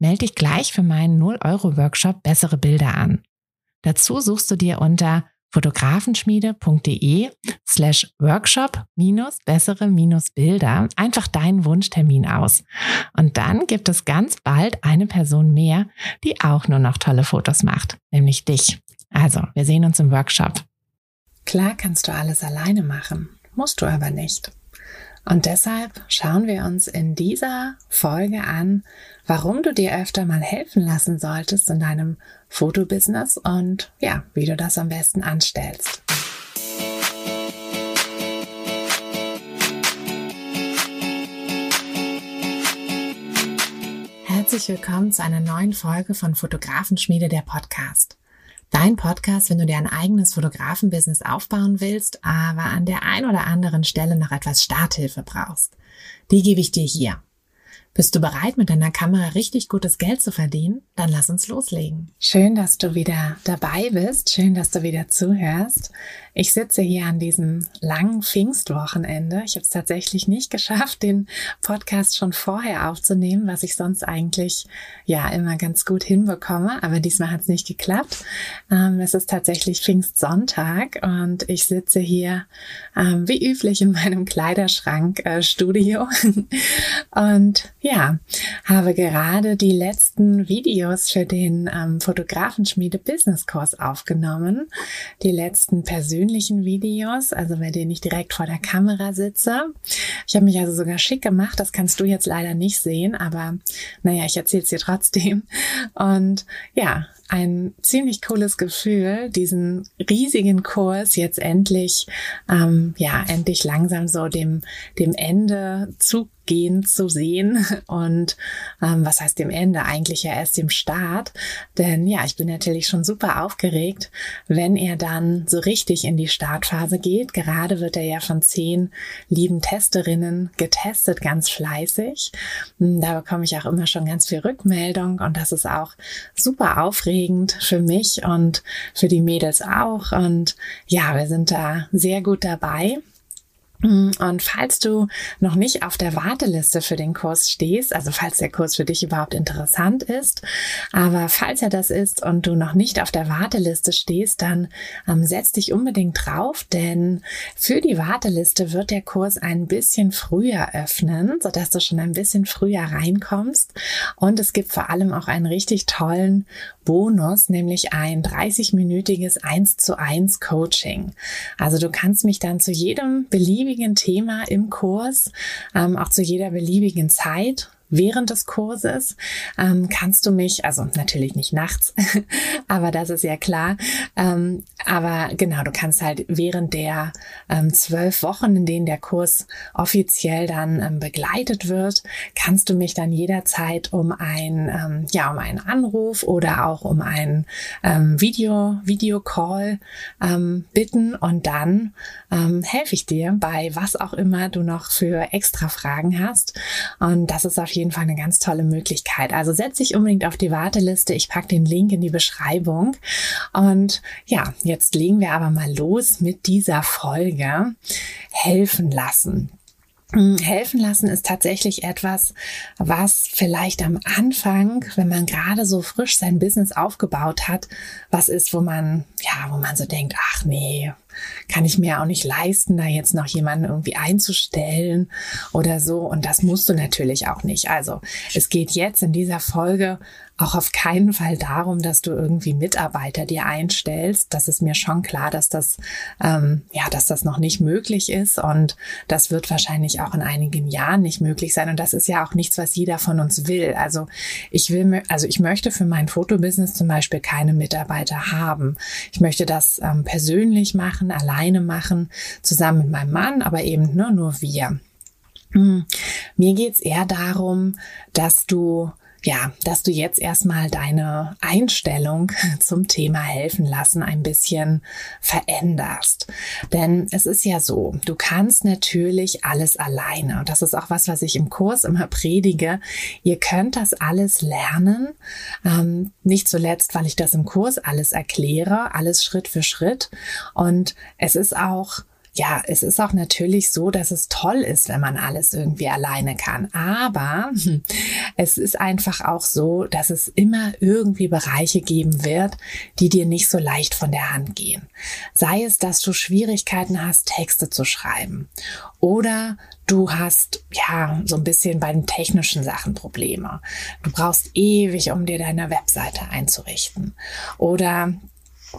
Melde dich gleich für meinen 0-Euro-Workshop Bessere Bilder an. Dazu suchst du dir unter fotografenschmiede.de slash workshop minus bessere minus Bilder einfach deinen Wunschtermin aus. Und dann gibt es ganz bald eine Person mehr, die auch nur noch tolle Fotos macht, nämlich dich. Also, wir sehen uns im Workshop. Klar kannst du alles alleine machen, musst du aber nicht. Und deshalb schauen wir uns in dieser Folge an, warum du dir öfter mal helfen lassen solltest in deinem Fotobusiness und ja, wie du das am besten anstellst. Herzlich willkommen zu einer neuen Folge von Fotografenschmiede der Podcast. Dein Podcast, wenn du dir ein eigenes Fotografenbusiness aufbauen willst, aber an der ein oder anderen Stelle noch etwas Starthilfe brauchst. Die gebe ich dir hier. Bist du bereit, mit deiner Kamera richtig gutes Geld zu verdienen? Dann lass uns loslegen. Schön, dass du wieder dabei bist. Schön, dass du wieder zuhörst. Ich sitze hier an diesem langen Pfingstwochenende. Ich habe es tatsächlich nicht geschafft, den Podcast schon vorher aufzunehmen, was ich sonst eigentlich ja immer ganz gut hinbekomme. Aber diesmal hat es nicht geklappt. Ähm, es ist tatsächlich Pfingstsonntag und ich sitze hier ähm, wie üblich in meinem Kleiderschrank äh, und ja, habe gerade die letzten Videos für den ähm, Fotografenschmiede Business Kurs aufgenommen. Die letzten persönlichen Videos, also bei denen ich direkt vor der Kamera sitze. Ich habe mich also sogar schick gemacht. Das kannst du jetzt leider nicht sehen, aber naja, ich erzähle es dir trotzdem. Und ja, ein ziemlich cooles Gefühl, diesen riesigen Kurs jetzt endlich, ähm, ja, endlich langsam so dem, dem Ende zu gehen zu sehen und ähm, was heißt dem Ende eigentlich ja erst dem Start, denn ja, ich bin natürlich schon super aufgeregt, wenn er dann so richtig in die Startphase geht. Gerade wird er ja von zehn lieben Testerinnen getestet, ganz fleißig. Hm, da bekomme ich auch immer schon ganz viel Rückmeldung und das ist auch super aufregend für mich und für die Mädels auch und ja, wir sind da sehr gut dabei. Und falls du noch nicht auf der Warteliste für den Kurs stehst, also falls der Kurs für dich überhaupt interessant ist, aber falls er das ist und du noch nicht auf der Warteliste stehst, dann ähm, setz dich unbedingt drauf, denn für die Warteliste wird der Kurs ein bisschen früher öffnen, sodass du schon ein bisschen früher reinkommst. Und es gibt vor allem auch einen richtig tollen Bonus, nämlich ein 30-minütiges 1 zu 1 Coaching. Also du kannst mich dann zu jedem beliebigen Thema im Kurs, ähm, auch zu jeder beliebigen Zeit während des Kurses ähm, kannst du mich, also natürlich nicht nachts, aber das ist ja klar, ähm, aber genau, du kannst halt während der ähm, zwölf Wochen, in denen der Kurs offiziell dann ähm, begleitet wird, kannst du mich dann jederzeit um ein, ähm, ja, um einen Anruf oder auch um einen ähm, Video, Videocall ähm, bitten und dann ähm, helfe ich dir bei was auch immer du noch für extra Fragen hast. Und das ist auf jeden Fall eine ganz tolle Möglichkeit. Also setz dich unbedingt auf die Warteliste. Ich packe den Link in die Beschreibung. Und ja, jetzt legen wir aber mal los mit dieser Folge. Helfen lassen. Hm, helfen lassen ist tatsächlich etwas, was vielleicht am Anfang, wenn man gerade so frisch sein Business aufgebaut hat, was ist, wo man, ja, wo man so denkt, ach nee, kann ich mir auch nicht leisten, da jetzt noch jemanden irgendwie einzustellen oder so. Und das musst du natürlich auch nicht. Also es geht jetzt in dieser Folge auch auf keinen Fall darum, dass du irgendwie Mitarbeiter dir einstellst. Das ist mir schon klar, dass das ähm, ja, dass das noch nicht möglich ist und das wird wahrscheinlich auch in einigen Jahren nicht möglich sein. Und das ist ja auch nichts, was jeder von uns will. Also ich will, also ich möchte für mein Fotobusiness zum Beispiel keine Mitarbeiter haben. Ich möchte das ähm, persönlich machen, alleine machen, zusammen mit meinem Mann, aber eben nur, nur wir. Hm. Mir geht's eher darum, dass du ja, dass du jetzt erstmal deine Einstellung zum Thema helfen lassen ein bisschen veränderst. Denn es ist ja so, du kannst natürlich alles alleine. Und das ist auch was, was ich im Kurs immer predige. Ihr könnt das alles lernen. Ähm, nicht zuletzt, weil ich das im Kurs alles erkläre, alles Schritt für Schritt. Und es ist auch ja, es ist auch natürlich so, dass es toll ist, wenn man alles irgendwie alleine kann. Aber es ist einfach auch so, dass es immer irgendwie Bereiche geben wird, die dir nicht so leicht von der Hand gehen. Sei es, dass du Schwierigkeiten hast, Texte zu schreiben oder du hast ja so ein bisschen bei den technischen Sachen Probleme. Du brauchst ewig, um dir deine Webseite einzurichten. Oder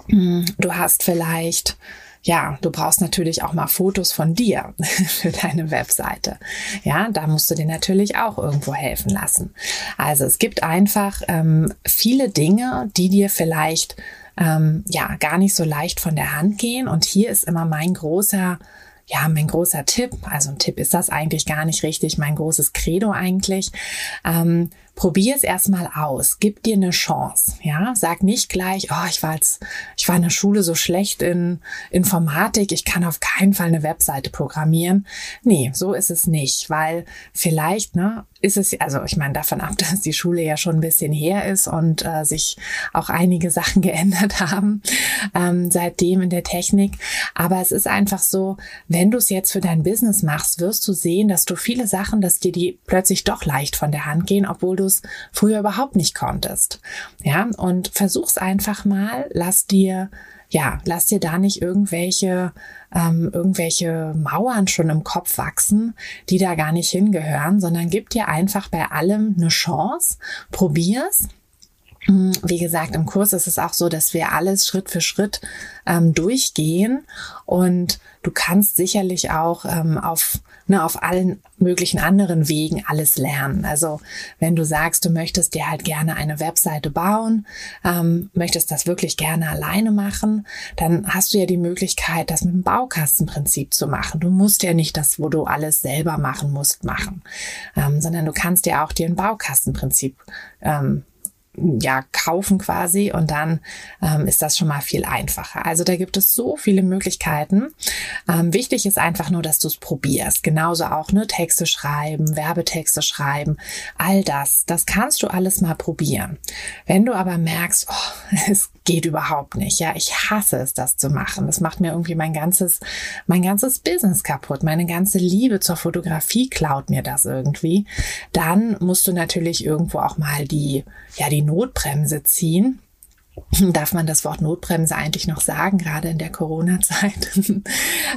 hm, du hast vielleicht ja, du brauchst natürlich auch mal Fotos von dir für deine Webseite. Ja, da musst du dir natürlich auch irgendwo helfen lassen. Also es gibt einfach ähm, viele Dinge, die dir vielleicht ähm, ja gar nicht so leicht von der Hand gehen. Und hier ist immer mein großer ja, mein großer Tipp, also ein Tipp ist das eigentlich gar nicht richtig, mein großes Credo eigentlich. Ähm, probier es erstmal aus, gib dir eine Chance, ja, sag nicht gleich, oh, ich war jetzt, ich war in der Schule so schlecht in Informatik, ich kann auf keinen Fall eine Webseite programmieren. Nee, so ist es nicht, weil vielleicht, ne, ist es, also ich meine davon ab, dass die Schule ja schon ein bisschen her ist und äh, sich auch einige Sachen geändert haben ähm, seitdem in der Technik. Aber es ist einfach so, wenn du es jetzt für dein Business machst, wirst du sehen, dass du viele Sachen, dass dir die plötzlich doch leicht von der Hand gehen, obwohl du es früher überhaupt nicht konntest. Ja, und versuch's einfach mal, lass dir ja, lass dir da nicht irgendwelche, ähm, irgendwelche Mauern schon im Kopf wachsen, die da gar nicht hingehören, sondern gib dir einfach bei allem eine Chance, probier's. Mm, wie gesagt, im Kurs ist es auch so, dass wir alles Schritt für Schritt ähm, durchgehen und du kannst sicherlich auch ähm, auf ne, auf allen möglichen anderen Wegen alles lernen. Also wenn du sagst, du möchtest dir halt gerne eine Webseite bauen, ähm, möchtest das wirklich gerne alleine machen, dann hast du ja die Möglichkeit, das mit dem Baukastenprinzip zu machen. Du musst ja nicht das, wo du alles selber machen musst, machen, ähm, sondern du kannst ja auch dir ein Baukastenprinzip ähm, ja, kaufen quasi und dann ähm, ist das schon mal viel einfacher. Also da gibt es so viele Möglichkeiten. Ähm, wichtig ist einfach nur, dass du es probierst. Genauso auch ne, Texte schreiben, Werbetexte schreiben, all das. Das kannst du alles mal probieren. Wenn du aber merkst, oh, es geht überhaupt nicht, ja, ich hasse es, das zu machen. Das macht mir irgendwie mein ganzes, mein ganzes Business kaputt. Meine ganze Liebe zur Fotografie klaut mir das irgendwie. Dann musst du natürlich irgendwo auch mal die, ja, die Notbremse ziehen Darf man das Wort Notbremse eigentlich noch sagen, gerade in der Corona-Zeit?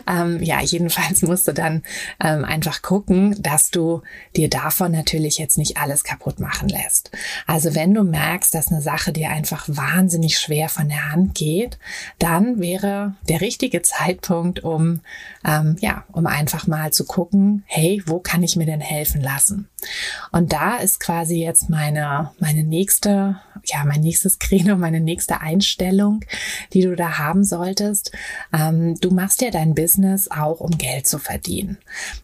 ähm, ja, jedenfalls musst du dann ähm, einfach gucken, dass du dir davon natürlich jetzt nicht alles kaputt machen lässt. Also wenn du merkst, dass eine Sache dir einfach wahnsinnig schwer von der Hand geht, dann wäre der richtige Zeitpunkt, um ähm, ja, um einfach mal zu gucken, hey, wo kann ich mir denn helfen lassen? Und da ist quasi jetzt meine meine nächste, ja, mein nächstes Credo, meine nächste Einstellung, die du da haben solltest. Ähm, du machst ja dein Business auch, um Geld zu verdienen.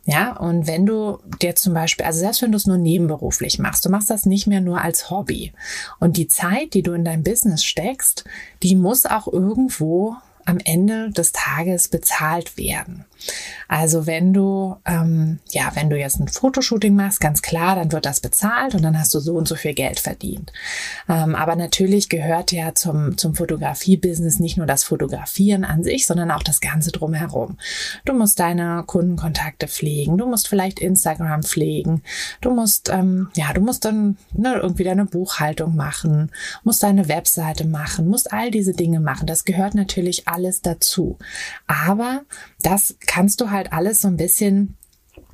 Ja, und wenn du dir zum Beispiel, also selbst wenn du es nur nebenberuflich machst, du machst das nicht mehr nur als Hobby. Und die Zeit, die du in dein Business steckst, die muss auch irgendwo am Ende des Tages bezahlt werden. Also wenn du, ähm, ja, wenn du jetzt ein Fotoshooting machst, ganz klar, dann wird das bezahlt und dann hast du so und so viel Geld verdient. Ähm, aber natürlich gehört ja zum, zum Fotografie-Business nicht nur das Fotografieren an sich, sondern auch das Ganze drumherum. Du musst deine Kundenkontakte pflegen, du musst vielleicht Instagram pflegen, du musst, ähm, ja, du musst dann ne, irgendwie deine Buchhaltung machen, musst deine Webseite machen, musst all diese Dinge machen. Das gehört natürlich alles dazu. Aber das kannst du halt alles so ein bisschen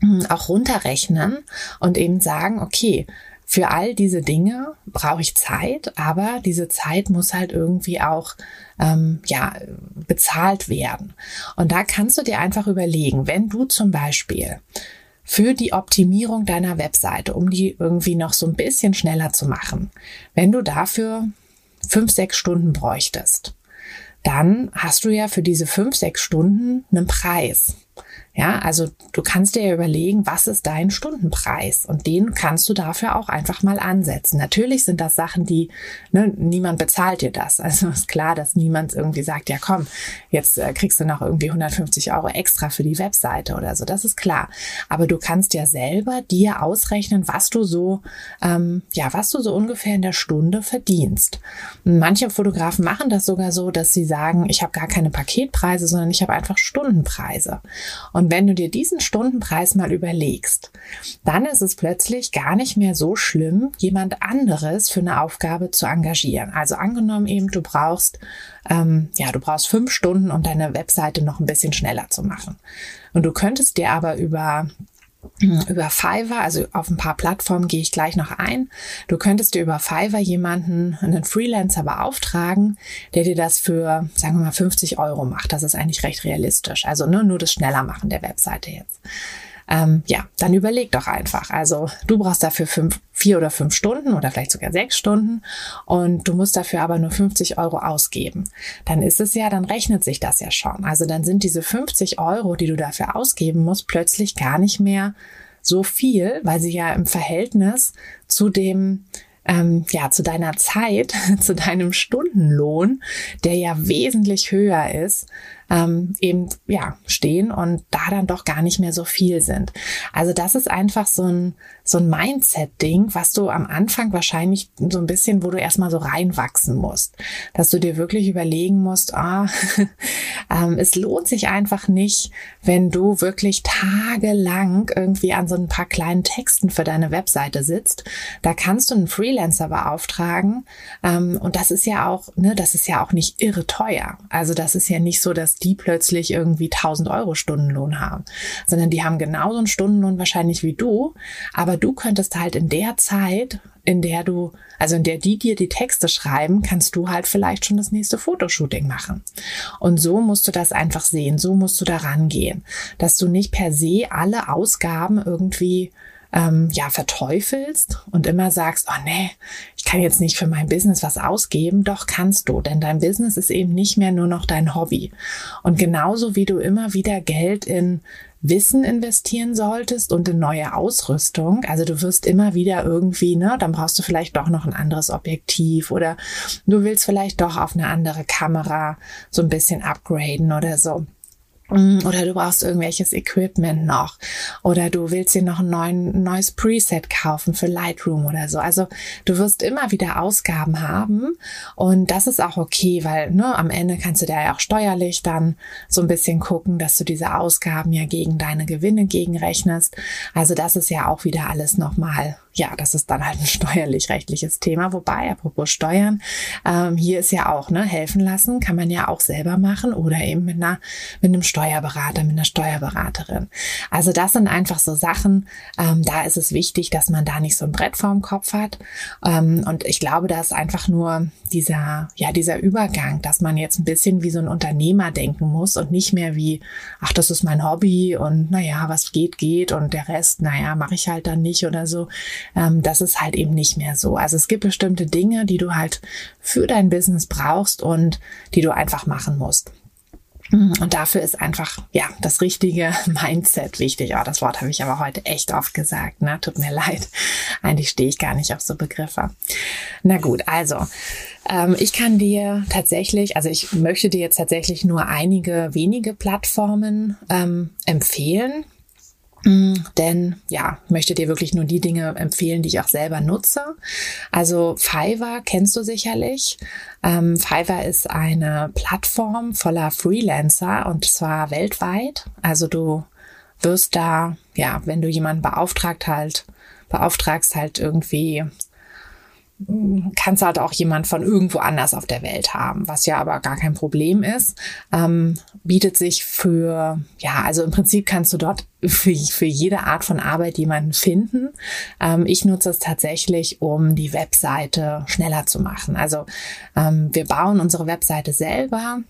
hm, auch runterrechnen und eben sagen, okay, für all diese Dinge brauche ich Zeit, aber diese Zeit muss halt irgendwie auch ähm, ja bezahlt werden. Und da kannst du dir einfach überlegen, wenn du zum Beispiel für die Optimierung deiner Webseite, um die irgendwie noch so ein bisschen schneller zu machen, wenn du dafür fünf, sechs Stunden bräuchtest, dann hast du ja für diese fünf, sechs Stunden einen Preis. Ja, also du kannst dir ja überlegen, was ist dein Stundenpreis? Und den kannst du dafür auch einfach mal ansetzen. Natürlich sind das Sachen, die, ne, niemand bezahlt dir das. Also ist klar, dass niemand irgendwie sagt, ja komm, jetzt äh, kriegst du noch irgendwie 150 Euro extra für die Webseite oder so. Das ist klar. Aber du kannst ja selber dir ausrechnen, was du so, ähm, ja, was du so ungefähr in der Stunde verdienst. Manche Fotografen machen das sogar so, dass sie sagen, ich habe gar keine Paketpreise, sondern ich habe einfach Stundenpreise. Und und wenn du dir diesen Stundenpreis mal überlegst, dann ist es plötzlich gar nicht mehr so schlimm, jemand anderes für eine Aufgabe zu engagieren. Also angenommen eben, du brauchst, ähm, ja, du brauchst fünf Stunden, um deine Webseite noch ein bisschen schneller zu machen. Und du könntest dir aber über über Fiverr, also auf ein paar Plattformen gehe ich gleich noch ein. Du könntest dir über Fiverr jemanden, einen Freelancer beauftragen, der dir das für, sagen wir mal, 50 Euro macht. Das ist eigentlich recht realistisch. Also nur, nur das schneller machen der Webseite jetzt ähm, ja, dann überleg doch einfach. Also du brauchst dafür fünf, vier oder fünf Stunden oder vielleicht sogar sechs Stunden und du musst dafür aber nur 50 Euro ausgeben. Dann ist es ja, dann rechnet sich das ja schon. Also dann sind diese 50 Euro, die du dafür ausgeben musst, plötzlich gar nicht mehr so viel, weil sie ja im Verhältnis zu dem ähm, ja zu deiner Zeit, zu deinem Stundenlohn, der ja wesentlich höher ist, ähm, eben ja stehen und da dann doch gar nicht mehr so viel sind. Also das ist einfach so ein so ein Mindset-Ding, was du am Anfang wahrscheinlich so ein bisschen, wo du erstmal so reinwachsen musst, dass du dir wirklich überlegen musst, ah, ähm, es lohnt sich einfach nicht, wenn du wirklich tagelang irgendwie an so ein paar kleinen Texten für deine Webseite sitzt. Da kannst du einen Freelancer beauftragen ähm, und das ist ja auch, ne, das ist ja auch nicht irre teuer. Also das ist ja nicht so, dass die plötzlich irgendwie 1000 Euro Stundenlohn haben, sondern die haben genauso einen Stundenlohn wahrscheinlich wie du, aber du könntest halt in der Zeit, in der du, also in der die dir die Texte schreiben, kannst du halt vielleicht schon das nächste Fotoshooting machen. Und so musst du das einfach sehen, so musst du da rangehen, dass du nicht per se alle Ausgaben irgendwie ähm, ja verteufelst und immer sagst, oh nee, ich kann jetzt nicht für mein Business was ausgeben, doch kannst du, denn dein Business ist eben nicht mehr nur noch dein Hobby. Und genauso wie du immer wieder Geld in Wissen investieren solltest und in neue Ausrüstung. Also du wirst immer wieder irgendwie, ne, dann brauchst du vielleicht doch noch ein anderes Objektiv oder du willst vielleicht doch auf eine andere Kamera so ein bisschen upgraden oder so. Mm, oder du brauchst irgendwelches Equipment noch. Oder du willst dir noch ein neuen, neues Preset kaufen für Lightroom oder so. Also du wirst immer wieder Ausgaben haben. Und das ist auch okay, weil ne, am Ende kannst du da ja auch steuerlich dann so ein bisschen gucken, dass du diese Ausgaben ja gegen deine Gewinne gegenrechnest. Also das ist ja auch wieder alles nochmal ja, das ist dann halt ein steuerlich-rechtliches Thema. Wobei, apropos Steuern, ähm, hier ist ja auch, ne, helfen lassen kann man ja auch selber machen oder eben mit einer, mit einem Steuerberater, mit einer Steuerberaterin. Also das sind einfach so Sachen, ähm, da ist es wichtig, dass man da nicht so ein Brett vorm Kopf hat. Ähm, und ich glaube, da ist einfach nur dieser, ja, dieser Übergang, dass man jetzt ein bisschen wie so ein Unternehmer denken muss und nicht mehr wie, ach, das ist mein Hobby und naja, was geht, geht und der Rest, naja, mache ich halt dann nicht oder so ähm, das ist halt eben nicht mehr so. Also es gibt bestimmte Dinge, die du halt für dein Business brauchst und die du einfach machen musst. Und dafür ist einfach, ja, das richtige Mindset wichtig. Oh, das Wort habe ich aber heute echt oft gesagt, ne? Tut mir leid. Eigentlich stehe ich gar nicht auf so Begriffe. Na gut, also, ähm, ich kann dir tatsächlich, also ich möchte dir jetzt tatsächlich nur einige wenige Plattformen ähm, empfehlen, denn ja, möchte dir wirklich nur die Dinge empfehlen, die ich auch selber nutze. Also Fiverr kennst du sicherlich. Ähm, Fiverr ist eine Plattform voller Freelancer und zwar weltweit. Also du wirst da, ja, wenn du jemanden beauftragt halt, beauftragst halt irgendwie kannst halt auch jemand von irgendwo anders auf der Welt haben, was ja aber gar kein Problem ist. Ähm, bietet sich für, ja, also im Prinzip kannst du dort für, für jede Art von Arbeit jemanden finden. Ähm, ich nutze es tatsächlich, um die Webseite schneller zu machen. Also ähm, wir bauen unsere Webseite selber.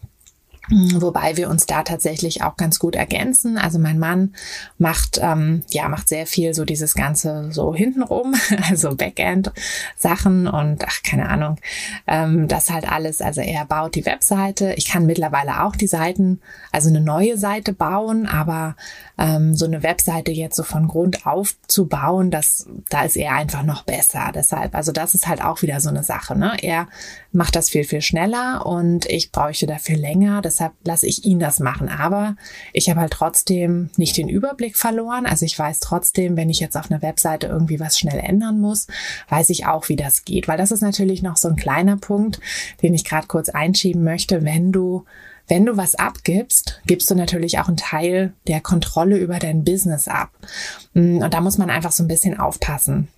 Wobei wir uns da tatsächlich auch ganz gut ergänzen. Also mein Mann macht ähm, ja macht sehr viel so dieses ganze so hintenrum, also Backend Sachen und ach keine Ahnung, ähm, das halt alles. Also er baut die Webseite. Ich kann mittlerweile auch die Seiten, also eine neue Seite bauen, aber ähm, so eine Webseite jetzt so von Grund auf zu bauen, das da ist er einfach noch besser. Deshalb, also das ist halt auch wieder so eine Sache. Ne? Er macht das viel viel schneller und ich bräuchte dafür länger. Deshalb lasse ich ihn das machen. Aber ich habe halt trotzdem nicht den Überblick verloren. Also ich weiß trotzdem, wenn ich jetzt auf einer Webseite irgendwie was schnell ändern muss, weiß ich auch, wie das geht. Weil das ist natürlich noch so ein kleiner Punkt, den ich gerade kurz einschieben möchte. Wenn du wenn du was abgibst, gibst du natürlich auch einen Teil der Kontrolle über dein Business ab. Und da muss man einfach so ein bisschen aufpassen.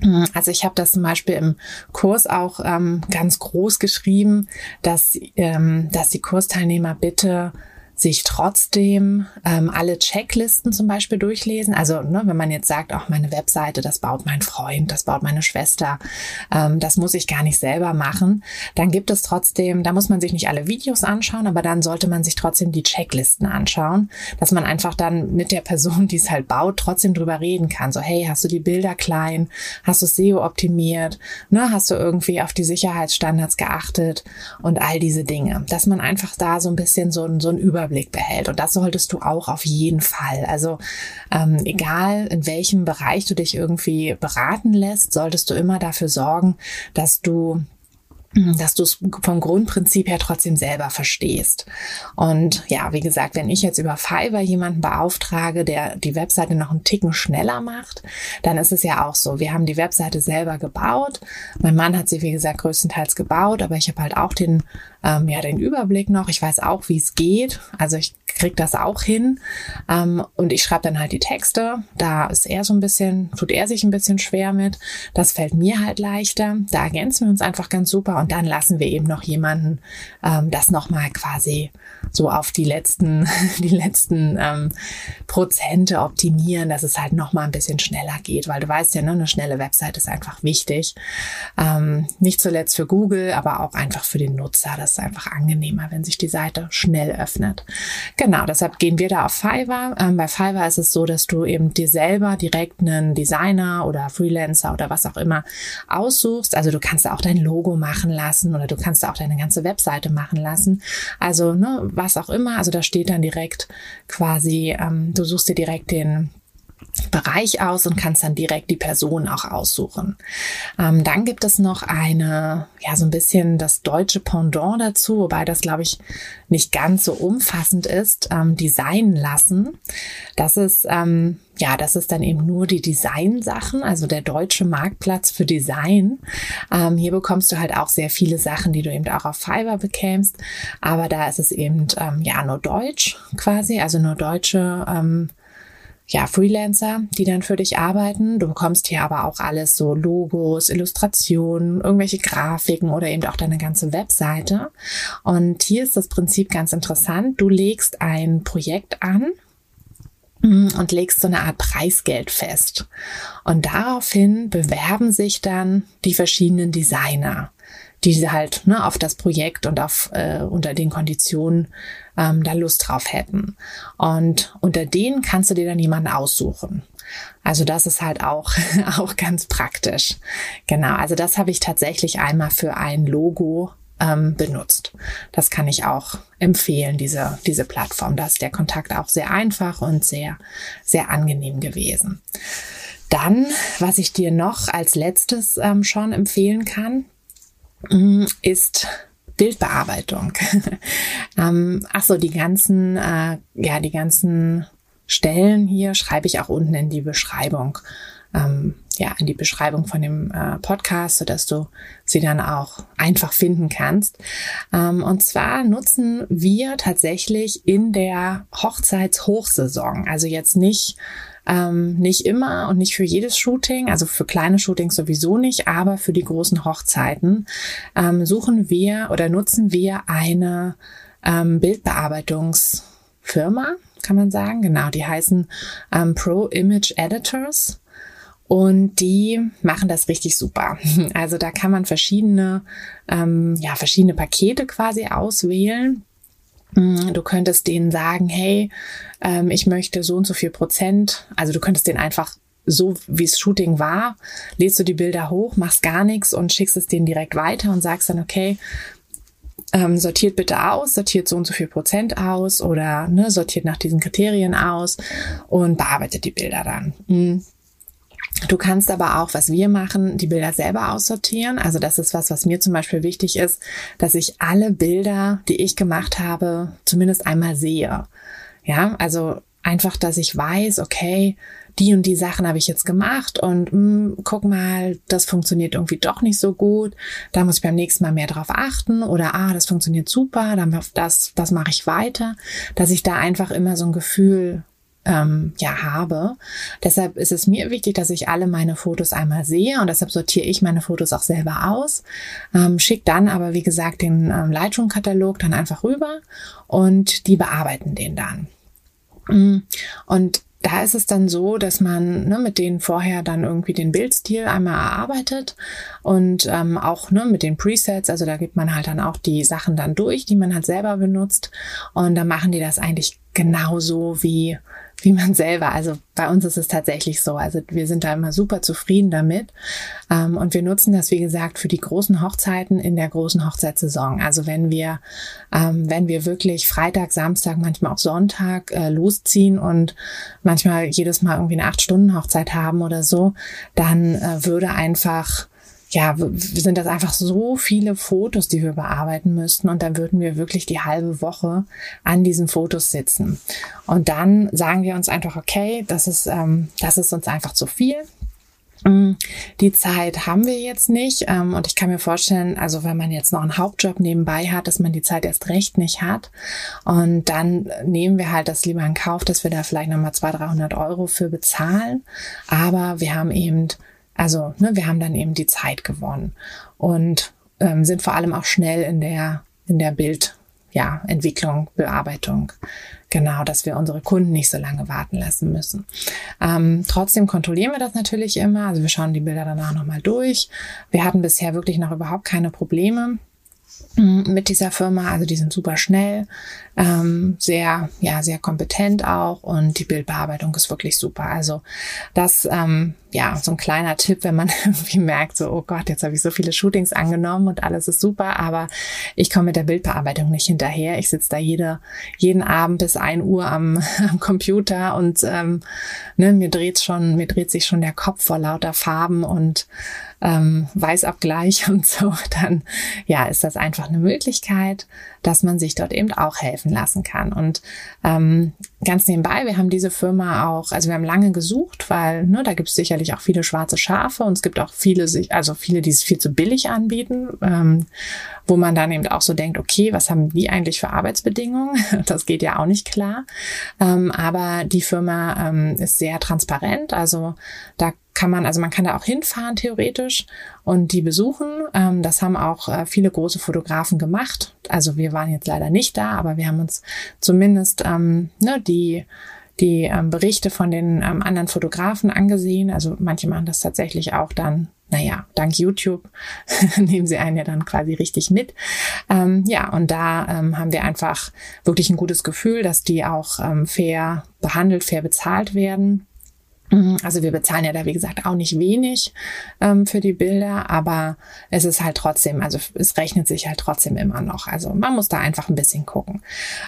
Mhm. Also ich habe das zum Beispiel im Kurs auch ähm, ganz groß geschrieben, dass, ähm, dass die Kursteilnehmer bitte sich trotzdem ähm, alle Checklisten zum Beispiel durchlesen. Also ne, wenn man jetzt sagt, auch meine Webseite, das baut mein Freund, das baut meine Schwester, ähm, das muss ich gar nicht selber machen, dann gibt es trotzdem, da muss man sich nicht alle Videos anschauen, aber dann sollte man sich trotzdem die Checklisten anschauen, dass man einfach dann mit der Person, die es halt baut, trotzdem drüber reden kann. So, hey, hast du die Bilder klein? Hast du SEO optimiert? Ne, hast du irgendwie auf die Sicherheitsstandards geachtet? Und all diese Dinge. Dass man einfach da so ein bisschen so, so ein Überblick Überblick behält. Und das solltest du auch auf jeden Fall. Also ähm, egal in welchem Bereich du dich irgendwie beraten lässt, solltest du immer dafür sorgen, dass du dass du es vom Grundprinzip her trotzdem selber verstehst. Und ja, wie gesagt, wenn ich jetzt über Fiverr jemanden beauftrage, der die Webseite noch einen Ticken schneller macht, dann ist es ja auch so. Wir haben die Webseite selber gebaut. Mein Mann hat sie, wie gesagt, größtenteils gebaut, aber ich habe halt auch den, ähm, ja, den Überblick noch. Ich weiß auch, wie es geht. Also ich kriege das auch hin. Ähm, und ich schreibe dann halt die Texte. Da ist er so ein bisschen, tut er sich ein bisschen schwer mit. Das fällt mir halt leichter. Da ergänzen wir uns einfach ganz super und dann lassen wir eben noch jemanden ähm, das nochmal quasi so auf die letzten, die letzten ähm, Prozente optimieren, dass es halt nochmal ein bisschen schneller geht, weil du weißt ja, ne, eine schnelle Website ist einfach wichtig. Ähm, nicht zuletzt für Google, aber auch einfach für den Nutzer. Das ist einfach angenehmer, wenn sich die Seite schnell öffnet. Genau, deshalb gehen wir da auf Fiverr. Ähm, bei Fiverr ist es so, dass du eben dir selber direkt einen Designer oder Freelancer oder was auch immer aussuchst. Also du kannst auch dein Logo machen machen lassen oder du kannst auch deine ganze Webseite machen lassen. Also ne, was auch immer. Also da steht dann direkt quasi, ähm, du suchst dir direkt den Bereich aus und kannst dann direkt die Person auch aussuchen. Ähm, dann gibt es noch eine, ja, so ein bisschen das deutsche Pendant dazu, wobei das, glaube ich, nicht ganz so umfassend ist, ähm, designen lassen. Das ist, ähm, ja, das ist dann eben nur die Design-Sachen, also der deutsche Marktplatz für Design. Ähm, hier bekommst du halt auch sehr viele Sachen, die du eben auch auf Fiverr bekämst, aber da ist es eben, ähm, ja, nur Deutsch quasi, also nur deutsche, ähm, ja, Freelancer, die dann für dich arbeiten. Du bekommst hier aber auch alles so Logos, Illustrationen, irgendwelche Grafiken oder eben auch deine ganze Webseite. Und hier ist das Prinzip ganz interessant. Du legst ein Projekt an mm, und legst so eine Art Preisgeld fest. Und daraufhin bewerben sich dann die verschiedenen Designer die halt ne, auf das Projekt und auf äh, unter den Konditionen ähm, da Lust drauf hätten. Und unter denen kannst du dir dann jemanden aussuchen. Also das ist halt auch, auch ganz praktisch. Genau, also das habe ich tatsächlich einmal für ein Logo ähm, benutzt. Das kann ich auch empfehlen, diese, diese Plattform. Da ist der Kontakt auch sehr einfach und sehr, sehr angenehm gewesen. Dann, was ich dir noch als letztes ähm, schon empfehlen kann, ist Bildbearbeitung. ähm, ach so, die ganzen, äh, ja, die ganzen Stellen hier schreibe ich auch unten in die Beschreibung. Ähm, ja, in die Beschreibung von dem äh, Podcast, so dass du sie dann auch einfach finden kannst. Ähm, und zwar nutzen wir tatsächlich in der Hochzeitshochsaison, also jetzt nicht ähm, nicht immer und nicht für jedes Shooting, also für kleine Shootings sowieso nicht, aber für die großen Hochzeiten ähm, suchen wir oder nutzen wir eine ähm, Bildbearbeitungsfirma, kann man sagen. Genau, die heißen ähm, Pro Image Editors. Und die machen das richtig super. Also da kann man verschiedene, ähm, ja, verschiedene Pakete quasi auswählen du könntest denen sagen, hey, ähm, ich möchte so und so viel Prozent. Also du könntest denen einfach so wie es Shooting war, lädst du die Bilder hoch, machst gar nichts und schickst es denen direkt weiter und sagst dann, okay, ähm, sortiert bitte aus, sortiert so und so viel Prozent aus oder ne, sortiert nach diesen Kriterien aus und bearbeitet die Bilder dann. Mhm. Du kannst aber auch, was wir machen, die Bilder selber aussortieren. Also das ist was, was mir zum Beispiel wichtig ist, dass ich alle Bilder, die ich gemacht habe, zumindest einmal sehe. Ja, also einfach, dass ich weiß, okay, die und die Sachen habe ich jetzt gemacht und mh, hm, guck mal, das funktioniert irgendwie doch nicht so gut. Da muss ich beim nächsten Mal mehr drauf achten oder ah, das funktioniert super, dann das, das mache ich weiter, dass ich da einfach immer so ein Gefühl ähm, ja habe. Deshalb ist es mir wichtig, dass ich alle meine Fotos einmal sehe und deshalb sortiere ich meine Fotos auch selber aus. Ähm, schick dann aber wie gesagt den ähm, Lightroom-Katalog dann einfach rüber und die bearbeiten den dann. Mm, und da ist es dann so, dass man ne, mit denen vorher dann irgendwie den Bildstil einmal erarbeitet und ähm, auch ne, mit den Presets, also da gibt man halt dann auch die Sachen dann durch, die man halt selber benutzt und dann machen die das eigentlich genauso wie wie man selber. Also bei uns ist es tatsächlich so. Also wir sind da immer super zufrieden damit. Ähm, und wir nutzen das, wie gesagt, für die großen Hochzeiten in der großen Hochzeitssaison. Also wenn wir, ähm, wenn wir wirklich Freitag, Samstag, manchmal auch Sonntag äh, losziehen und manchmal jedes Mal irgendwie eine acht Stunden Hochzeit haben oder so, dann äh, würde einfach ja, sind das einfach so viele Fotos, die wir bearbeiten müssten und dann würden wir wirklich die halbe Woche an diesen Fotos sitzen. Und dann sagen wir uns einfach, okay, das ist, ähm, das ist uns einfach zu viel. Mm, die Zeit haben wir jetzt nicht ähm, und ich kann mir vorstellen, also wenn man jetzt noch einen Hauptjob nebenbei hat, dass man die Zeit erst recht nicht hat und dann nehmen wir halt das lieber in Kauf, dass wir da vielleicht nochmal 200, 300 Euro für bezahlen, aber wir haben eben also ne, wir haben dann eben die Zeit gewonnen und ähm, sind vor allem auch schnell in der in der Bild ja, Entwicklung, Bearbeitung. Genau, dass wir unsere Kunden nicht so lange warten lassen müssen. Ähm, trotzdem kontrollieren wir das natürlich immer. Also wir schauen die Bilder danach nochmal durch. Wir hatten bisher wirklich noch überhaupt keine Probleme. Mm, mit dieser Firma. Also die sind super schnell, ähm, sehr, ja, sehr kompetent auch und die Bildbearbeitung ist wirklich super. Also das, ähm, ja, so ein kleiner Tipp, wenn man irgendwie merkt, so, oh Gott, jetzt habe ich so viele Shootings angenommen und alles ist super, aber ich komme mit der Bildbearbeitung nicht hinterher. Ich sitze da jede, jeden Abend bis ein Uhr am, am Computer und ähm, ne, mir dreht schon, mir dreht sich schon der Kopf vor lauter Farben und ähm, Weißabgleich und so, dann ja, ist das einfach eine Möglichkeit, dass man sich dort eben auch helfen lassen kann. Und ähm, ganz nebenbei, wir haben diese Firma auch, also wir haben lange gesucht, weil ne, da gibt es sicherlich auch viele schwarze Schafe und es gibt auch viele, also viele, die es viel zu billig anbieten, ähm, wo man dann eben auch so denkt, okay, was haben die eigentlich für Arbeitsbedingungen? Das geht ja auch nicht klar. Ähm, aber die Firma ähm, ist sehr transparent, also da kann man, also man kann da auch hinfahren theoretisch und die besuchen. Ähm, das haben auch äh, viele große Fotografen gemacht. Also wir waren jetzt leider nicht da, aber wir haben uns zumindest ähm, ne, die die ähm, Berichte von den ähm, anderen Fotografen angesehen. Also manche machen das tatsächlich auch dann, naja, dank YouTube nehmen sie einen ja dann quasi richtig mit. Ähm, ja, und da ähm, haben wir einfach wirklich ein gutes Gefühl, dass die auch ähm, fair behandelt, fair bezahlt werden. Also wir bezahlen ja da, wie gesagt, auch nicht wenig ähm, für die Bilder, aber es ist halt trotzdem, also es rechnet sich halt trotzdem immer noch. Also man muss da einfach ein bisschen gucken.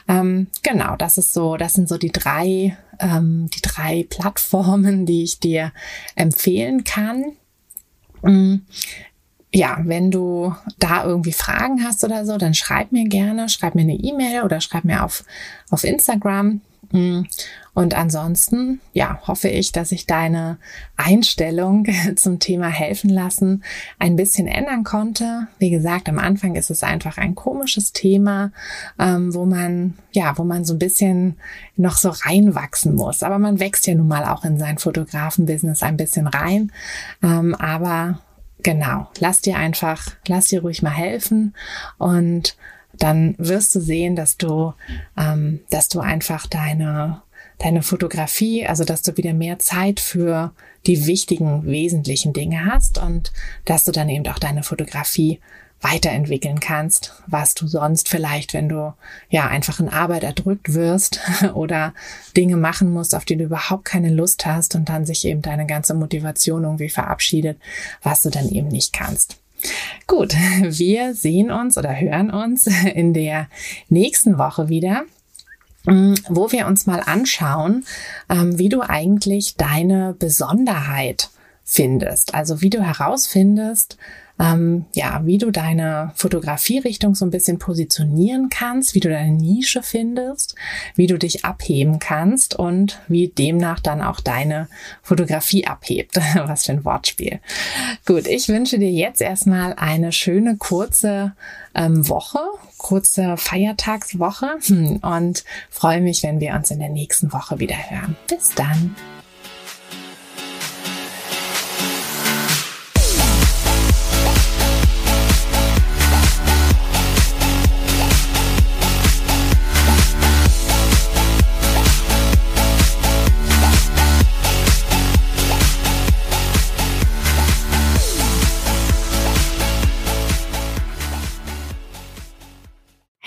Ähm, genau, das ist so, das sind so die drei, ähm, die drei Plattformen, die ich dir empfehlen kann. Mhm. Ja, wenn du da irgendwie Fragen hast oder so, dann schreib mir gerne, schreib mir eine E-Mail oder schreib mir auf, auf Instagram. Mhm. Und ansonsten, ja, hoffe ich, dass ich deine Einstellung zum Thema helfen lassen ein bisschen ändern konnte. Wie gesagt, am Anfang ist es einfach ein komisches Thema, ähm, wo man, ja, wo man so ein bisschen noch so reinwachsen muss. Aber man wächst ja nun mal auch in sein Fotografenbusiness ein bisschen rein. Ähm, aber genau, lass dir einfach, lass dir ruhig mal helfen und dann wirst du sehen, dass du, ähm, dass du einfach deine deine Fotografie, also dass du wieder mehr Zeit für die wichtigen, wesentlichen Dinge hast und dass du dann eben auch deine Fotografie weiterentwickeln kannst, was du sonst vielleicht, wenn du ja einfach in Arbeit erdrückt wirst oder Dinge machen musst, auf die du überhaupt keine Lust hast und dann sich eben deine ganze Motivation irgendwie verabschiedet, was du dann eben nicht kannst. Gut, wir sehen uns oder hören uns in der nächsten Woche wieder mm, wo wir uns mal anschauen, ähm, wie du eigentlich deine Besonderheit findest. Also wie du herausfindest, ähm, ja, wie du deine Fotografierichtung so ein bisschen positionieren kannst, wie du deine Nische findest, wie du dich abheben kannst und wie demnach dann auch deine Fotografie abhebt. Was für ein Wortspiel. Gut, ich wünsche dir jetzt erstmal eine schöne kurze ähm, Woche, kurze Feiertagswoche und freue mich, wenn wir uns in der nächsten Woche wieder hören. Bis dann.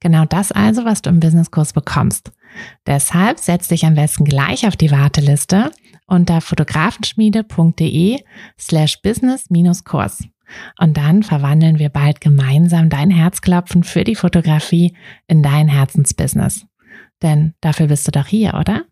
Genau das also, was du im Businesskurs bekommst. Deshalb setz dich am besten gleich auf die Warteliste unter fotografenschmiede.de slash business-kurs. Und dann verwandeln wir bald gemeinsam dein Herzklopfen für die Fotografie in dein Herzensbusiness. Denn dafür bist du doch hier, oder?